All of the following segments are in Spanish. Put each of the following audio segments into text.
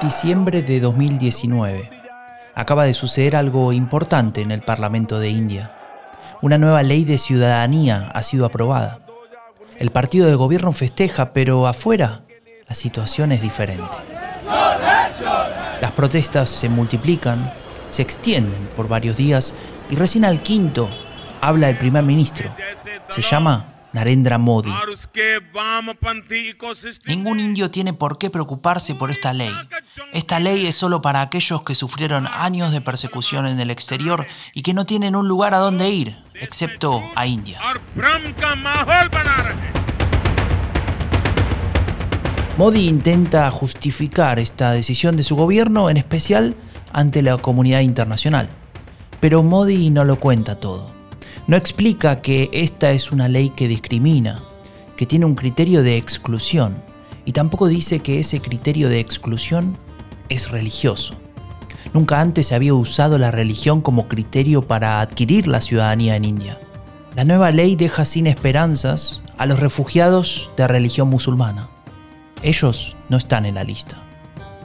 Diciembre de 2019. Acaba de suceder algo importante en el Parlamento de India. Una nueva ley de ciudadanía ha sido aprobada. El partido de gobierno festeja, pero afuera la situación es diferente. Las protestas se multiplican, se extienden por varios días y recién al quinto habla el primer ministro. Se llama Narendra Modi. Ningún indio tiene por qué preocuparse por esta ley. Esta ley es solo para aquellos que sufrieron años de persecución en el exterior y que no tienen un lugar a donde ir, excepto a India. Modi intenta justificar esta decisión de su gobierno, en especial ante la comunidad internacional. Pero Modi no lo cuenta todo. No explica que esta es una ley que discrimina, que tiene un criterio de exclusión, y tampoco dice que ese criterio de exclusión es religioso. Nunca antes se había usado la religión como criterio para adquirir la ciudadanía en India. La nueva ley deja sin esperanzas a los refugiados de religión musulmana. Ellos no están en la lista.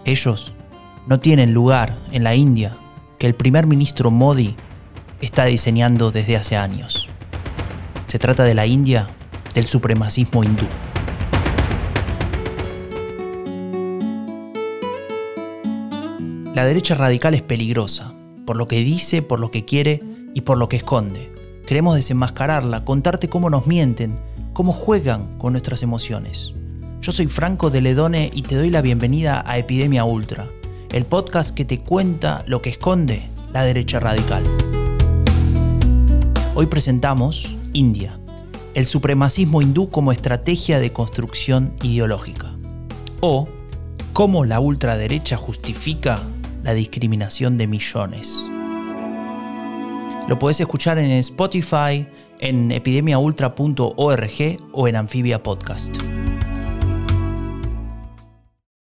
Ellos no tienen lugar en la India que el primer ministro Modi está diseñando desde hace años. Se trata de la India del supremacismo hindú. La derecha radical es peligrosa, por lo que dice, por lo que quiere y por lo que esconde. Queremos desenmascararla, contarte cómo nos mienten, cómo juegan con nuestras emociones. Yo soy Franco de Ledone y te doy la bienvenida a Epidemia Ultra, el podcast que te cuenta lo que esconde la derecha radical. Hoy presentamos India, el supremacismo hindú como estrategia de construcción ideológica. O cómo la ultraderecha justifica la discriminación de millones. Lo puedes escuchar en Spotify, en epidemiaultra.org o en Amphibia Podcast.